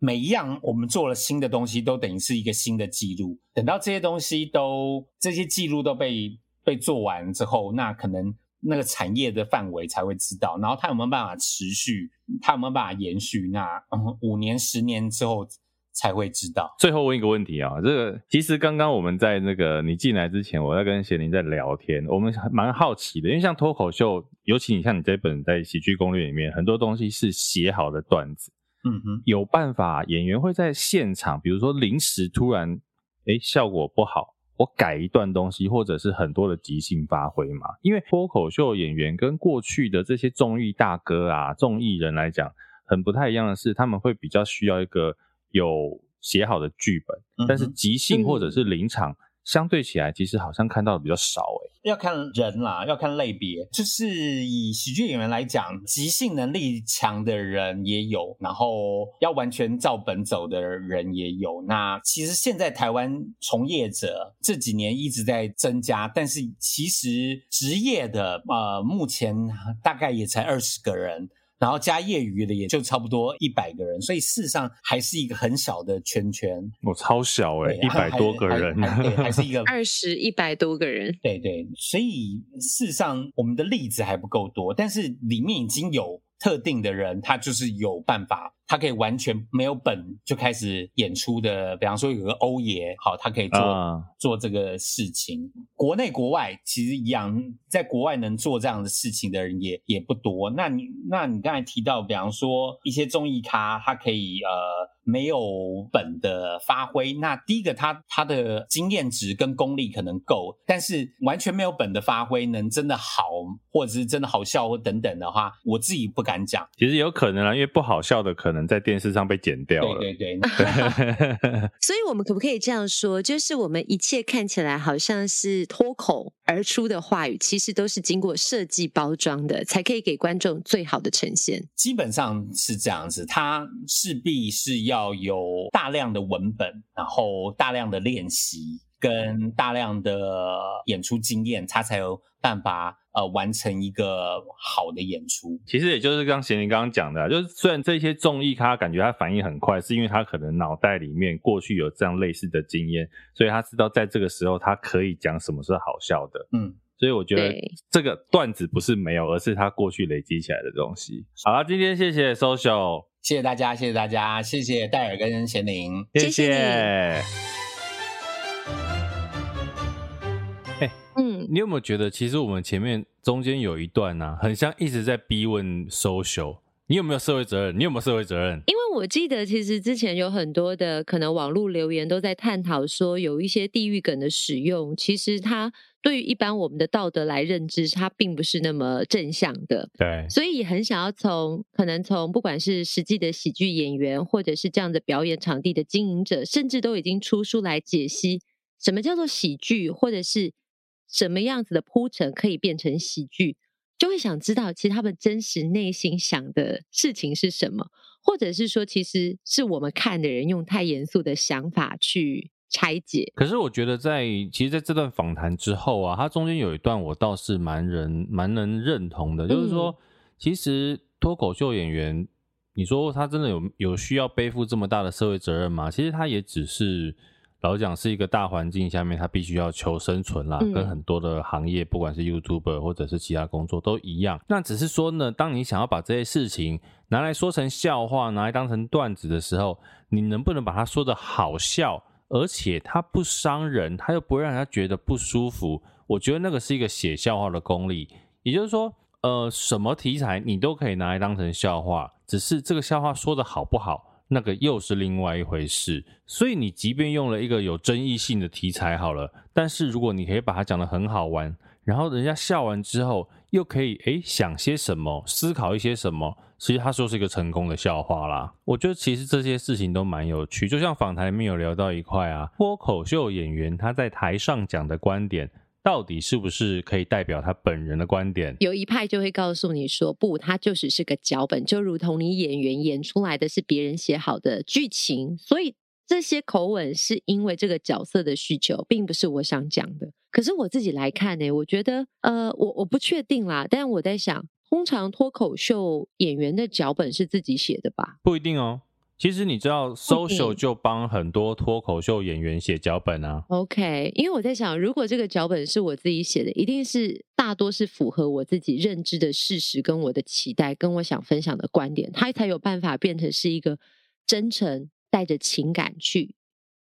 每一样，我们做了新的东西，都等于是一个新的记录。等到这些东西都这些记录都被被做完之后，那可能那个产业的范围才会知道，然后它有没有办法持续，它有没有办法延续？那嗯，五年、十年之后才会知道。最后问一个问题啊，这个其实刚刚我们在那个你进来之前，我在跟贤玲在聊天，我们蛮好奇的，因为像脱口秀，尤其你像你这本在喜剧攻略里面，很多东西是写好的段子。嗯哼，有办法，演员会在现场，比如说临时突然，诶，效果不好，我改一段东西，或者是很多的即兴发挥嘛。因为脱口秀演员跟过去的这些综艺大哥啊、综艺人来讲，很不太一样的是，他们会比较需要一个有写好的剧本，嗯、但是即兴或者是临场。嗯相对起来，其实好像看到的比较少诶。要看人啦，要看类别。就是以喜剧演员来讲，即兴能力强的人也有，然后要完全照本走的人也有。那其实现在台湾从业者这几年一直在增加，但是其实职业的呃，目前大概也才二十个人。然后加业余的也就差不多一百个人，所以事实上还是一个很小的圈圈。我、哦、超小诶，一百多个人，对，还是一个 [LAUGHS] 二十一百多个人。对对，所以事实上我们的例子还不够多，但是里面已经有特定的人，他就是有办法。他可以完全没有本就开始演出的，比方说有个欧爷，好，他可以做、uh. 做这个事情。国内国外其实一样，在国外能做这样的事情的人也也不多。那你那你刚才提到，比方说一些综艺咖，他可以呃没有本的发挥。那第一个他他的经验值跟功力可能够，但是完全没有本的发挥，能真的好，或者是真的好笑或等等的话，我自己不敢讲。其实有可能啊，因为不好笑的可能。可能在电视上被剪掉了。对对对。[LAUGHS] 所以，我们可不可以这样说？就是我们一切看起来好像是脱口而出的话语，其实都是经过设计包装的，才可以给观众最好的呈现。基本上是这样子，它势必是要有大量的文本，然后大量的练习，跟大量的演出经验，他才有办法。呃，完成一个好的演出，其实也就是刚贤玲刚刚讲的，就是虽然这些综艺他感觉他反应很快，是因为他可能脑袋里面过去有这样类似的经验，所以他知道在这个时候他可以讲什么是好笑的。嗯，所以我觉得这个段子不是没有，而是他过去累积起来的东西。好了，今天谢谢 Social，谢谢大家，谢谢大家，谢谢戴尔跟贤玲，谢谢。嗯，你有没有觉得，其实我们前面中间有一段呢、啊，很像一直在逼问 social，你有没有社会责任？你有没有社会责任？因为我记得，其实之前有很多的可能网络留言都在探讨说，有一些地域梗的使用，其实它对于一般我们的道德来认知，它并不是那么正向的。对，所以也很想要从可能从不管是实际的喜剧演员，或者是这样的表演场地的经营者，甚至都已经出书来解析什么叫做喜剧，或者是。什么样子的铺陈可以变成喜剧，就会想知道其实他们真实内心想的事情是什么，或者是说，其实是我们看的人用太严肃的想法去拆解。可是我觉得在，其实在这段访谈之后啊，他中间有一段我倒是蛮人蛮能认同的，嗯、就是说，其实脱口秀演员你说他真的有有需要背负这么大的社会责任吗？其实他也只是。老讲是一个大环境下面，他必须要求生存啦，跟很多的行业，不管是 YouTuber 或者是其他工作都一样。那只是说呢，当你想要把这些事情拿来说成笑话，拿来当成段子的时候，你能不能把它说的好笑，而且它不伤人，它又不会让人家觉得不舒服？我觉得那个是一个写笑话的功力。也就是说，呃，什么题材你都可以拿来当成笑话，只是这个笑话说得好不好。那个又是另外一回事，所以你即便用了一个有争议性的题材好了，但是如果你可以把它讲得很好玩，然后人家笑完之后又可以诶想些什么，思考一些什么，其实它就是一个成功的笑话啦。我觉得其实这些事情都蛮有趣，就像访谈里面有聊到一块啊，脱口秀演员他在台上讲的观点。到底是不是可以代表他本人的观点？有一派就会告诉你说，不，他就只是个脚本，就如同你演员演出来的是别人写好的剧情，所以这些口吻是因为这个角色的需求，并不是我想讲的。可是我自己来看呢，我觉得，呃，我我不确定啦，但我在想，通常脱口秀演员的脚本是自己写的吧？不一定哦。其实你知道，social 就帮很多脱口秀演员写脚本啊。OK，因为我在想，如果这个脚本是我自己写的，一定是大多是符合我自己认知的事实，跟我的期待，跟我想分享的观点，它才有办法变成是一个真诚带着情感去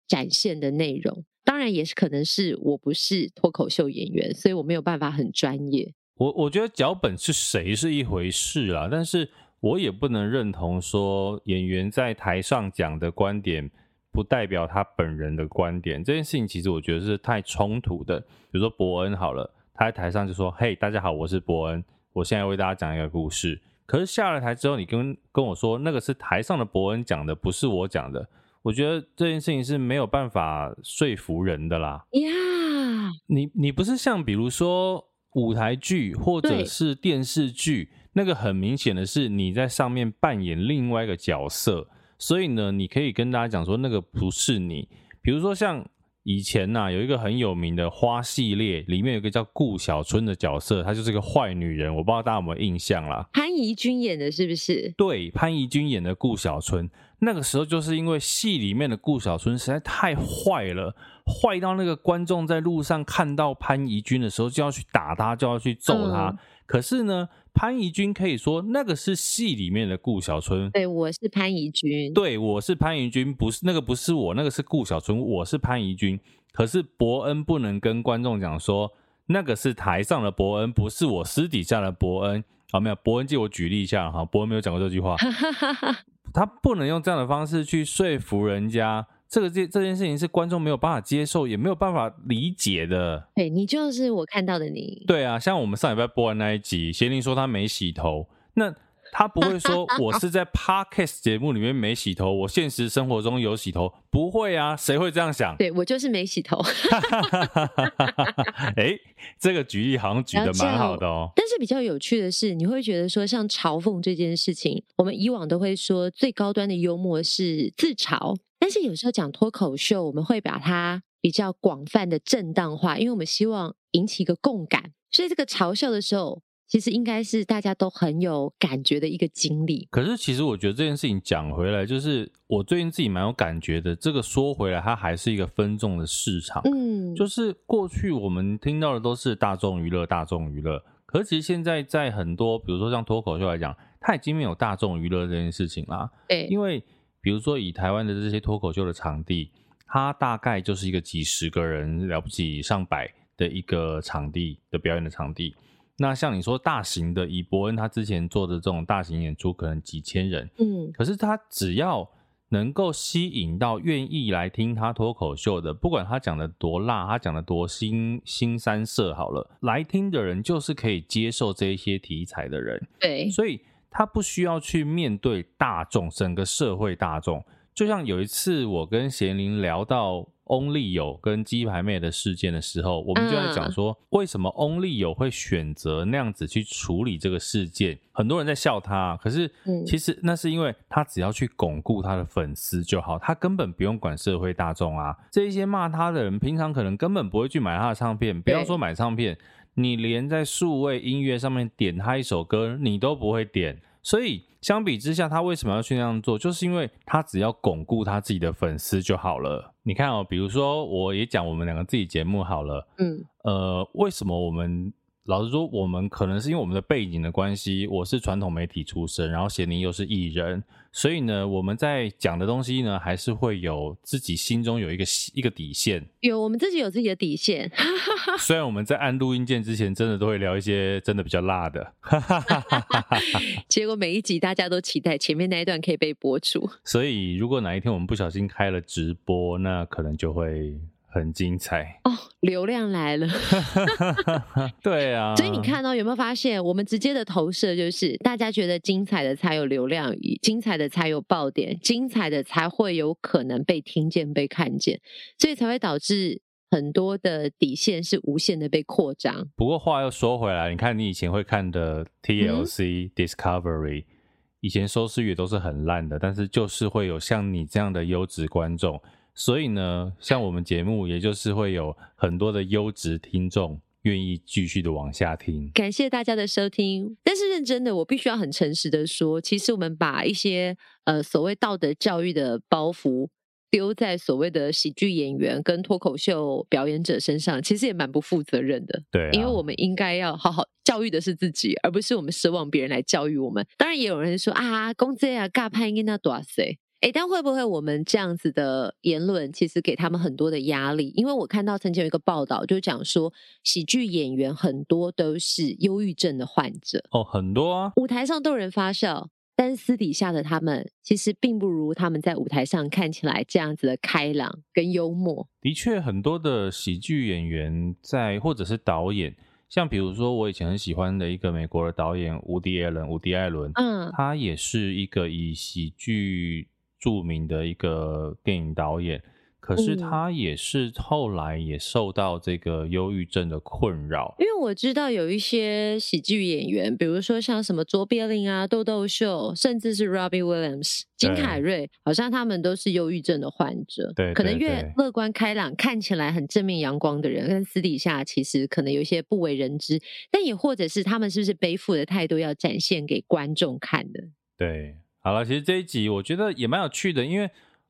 展现的内容。当然，也是可能是我不是脱口秀演员，所以我没有办法很专业。我我觉得脚本是谁是一回事啦，但是。我也不能认同说演员在台上讲的观点不代表他本人的观点，这件事情其实我觉得是太冲突的。比如说伯恩好了，他在台上就说：“嘿，大家好，我是伯恩，我现在为大家讲一个故事。”可是下了台之后，你跟跟我说那个是台上的伯恩讲的，不是我讲的，我觉得这件事情是没有办法说服人的啦。呀，你你不是像比如说舞台剧或者是电视剧。那个很明显的是你在上面扮演另外一个角色，所以呢，你可以跟大家讲说那个不是你。比如说像以前呐、啊，有一个很有名的花系列，里面有一个叫顾小春的角色，她就是个坏女人，我不知道大家有没有印象啦。潘怡君演的是不是？对，潘怡君演的顾小春，那个时候就是因为戏里面的顾小春实在太坏了，坏到那个观众在路上看到潘怡君的时候就要去打她，就要去揍她。嗯、可是呢，潘怡君可以说那个是戏里面的顾小春，对，我是潘怡君，对，我是潘怡君，不是那个不是我，那个是顾小春，我是潘怡君。可是伯恩不能跟观众讲说那个是台上的伯恩，不是我私底下的伯恩。好，没有，伯恩借我举例一下哈，伯恩没有讲过这句话，[LAUGHS] 他不能用这样的方式去说服人家。这个这这件事情是观众没有办法接受，也没有办法理解的。对，你就是我看到的你。对啊，像我们上礼拜播完那一集，邪灵说他没洗头，那他不会说我是在 Podcast 节目里面没洗头，我现实生活中有洗头，不会啊，谁会这样想？对，我就是没洗头。[LAUGHS] 哎，这个举例好像举的蛮好的哦。但是比较有趣的是，你会觉得说，像嘲讽这件事情，我们以往都会说最高端的幽默是自嘲。但是有时候讲脱口秀，我们会把它比较广泛的正当化，因为我们希望引起一个共感。所以这个嘲笑的时候，其实应该是大家都很有感觉的一个经历。可是其实我觉得这件事情讲回来，就是我最近自己蛮有感觉的。这个说回来，它还是一个分众的市场。嗯，就是过去我们听到的都是大众娱乐，大众娱乐。可是其实现在在很多，比如说像脱口秀来讲，它已经没有大众娱乐这件事情啦。对，因为。比如说，以台湾的这些脱口秀的场地，它大概就是一个几十个人，了不起上百的一个场地的表演的场地。那像你说大型的，以伯恩他之前做的这种大型演出，可能几千人。嗯，可是他只要能够吸引到愿意来听他脱口秀的，不管他讲的多辣，他讲的多新新三色，好了，来听的人就是可以接受这一些题材的人。对，所以。他不需要去面对大众，整个社会大众。就像有一次我跟贤玲聊到翁立友跟鸡排妹的事件的时候，我们就在讲说，为什么翁立友会选择那样子去处理这个事件？很多人在笑他，可是其实那是因为他只要去巩固他的粉丝就好，他根本不用管社会大众啊。这一些骂他的人，平常可能根本不会去买他的唱片，不要说买唱片。你连在数位音乐上面点他一首歌，你都不会点，所以相比之下，他为什么要去那样做？就是因为他只要巩固他自己的粉丝就好了。你看哦，比如说我也讲我们两个自己节目好了，嗯，呃，为什么我们？老实说，我们可能是因为我们的背景的关系，我是传统媒体出身，然后贤宁又是艺人，所以呢，我们在讲的东西呢，还是会有自己心中有一个一个底线。有，我们自己有自己的底线。[LAUGHS] 虽然我们在按录音键之前，真的都会聊一些真的比较辣的。[LAUGHS] 结果每一集大家都期待前面那一段可以被播出。所以，如果哪一天我们不小心开了直播，那可能就会。很精彩哦，流量来了，[LAUGHS] 对啊，所以你看到、哦、有没有发现，我们直接的投射就是大家觉得精彩的才有流量，精彩的才有爆点，精彩的才会有可能被听见、被看见，所以才会导致很多的底线是无限的被扩张。不过话又说回来，你看你以前会看的 TLC、嗯、Discovery，以前收视率都是很烂的，但是就是会有像你这样的优质观众。所以呢，像我们节目，也就是会有很多的优质听众愿意继续的往下听。感谢大家的收听。但是认真的，我必须要很诚实的说，其实我们把一些呃所谓道德教育的包袱丢在所谓的喜剧演员跟脱口秀表演者身上，其实也蛮不负责任的。对啊，因为我们应该要好好教育的是自己，而不是我们奢望别人来教育我们。当然，也有人说啊，公这啊，尬拍应该那多少岁？诶，但会不会我们这样子的言论，其实给他们很多的压力？因为我看到曾经有一个报道，就讲说喜剧演员很多都是忧郁症的患者。哦，很多啊，舞台上逗人发笑，但私底下的他们其实并不如他们在舞台上看起来这样子的开朗跟幽默。的确，很多的喜剧演员在或者是导演，像比如说我以前很喜欢的一个美国的导演伍迪·艾伦，伍迪·艾伦，嗯，他也是一个以喜剧。著名的一个电影导演，可是他也是后来也受到这个忧郁症的困扰。因为我知道有一些喜剧演员，比如说像什么卓别林啊、豆豆秀，甚至是 Robbie Williams、金凯瑞，好像他们都是忧郁症的患者。对，可能越乐观开朗、看起来很正面阳光的人，跟私底下其实可能有一些不为人知。但也或者是他们是不是背负的太多要展现给观众看的？对。好了，其实这一集我觉得也蛮有趣的，因为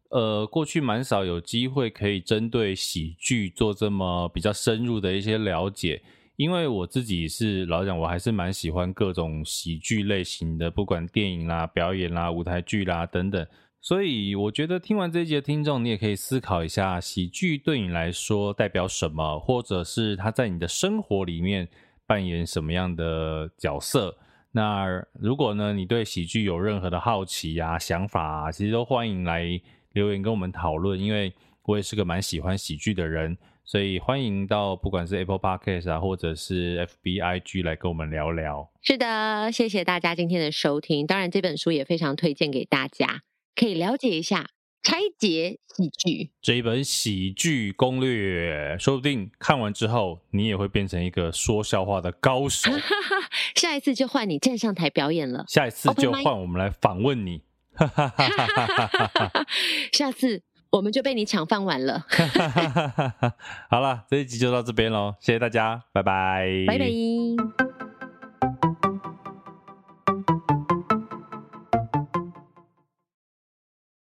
呃，过去蛮少有机会可以针对喜剧做这么比较深入的一些了解。因为我自己是老讲，我还是蛮喜欢各种喜剧类型的，不管电影啦、表演啦、舞台剧啦等等。所以我觉得听完这一集的听众，你也可以思考一下，喜剧对你来说代表什么，或者是它在你的生活里面扮演什么样的角色。那如果呢，你对喜剧有任何的好奇、啊、想法啊，其实都欢迎来留言跟我们讨论。因为我也是个蛮喜欢喜剧的人，所以欢迎到不管是 Apple Podcast 啊，或者是 FBIG 来跟我们聊聊。是的，谢谢大家今天的收听。当然，这本书也非常推荐给大家，可以了解一下。拆解喜剧这一本喜剧攻略，说不定看完之后，你也会变成一个说笑话的高手。[LAUGHS] 下一次就换你站上台表演了。下一次就换我们来访问你。下次我们就被你抢饭碗了。好了，这一集就到这边喽，谢谢大家，拜拜，拜拜。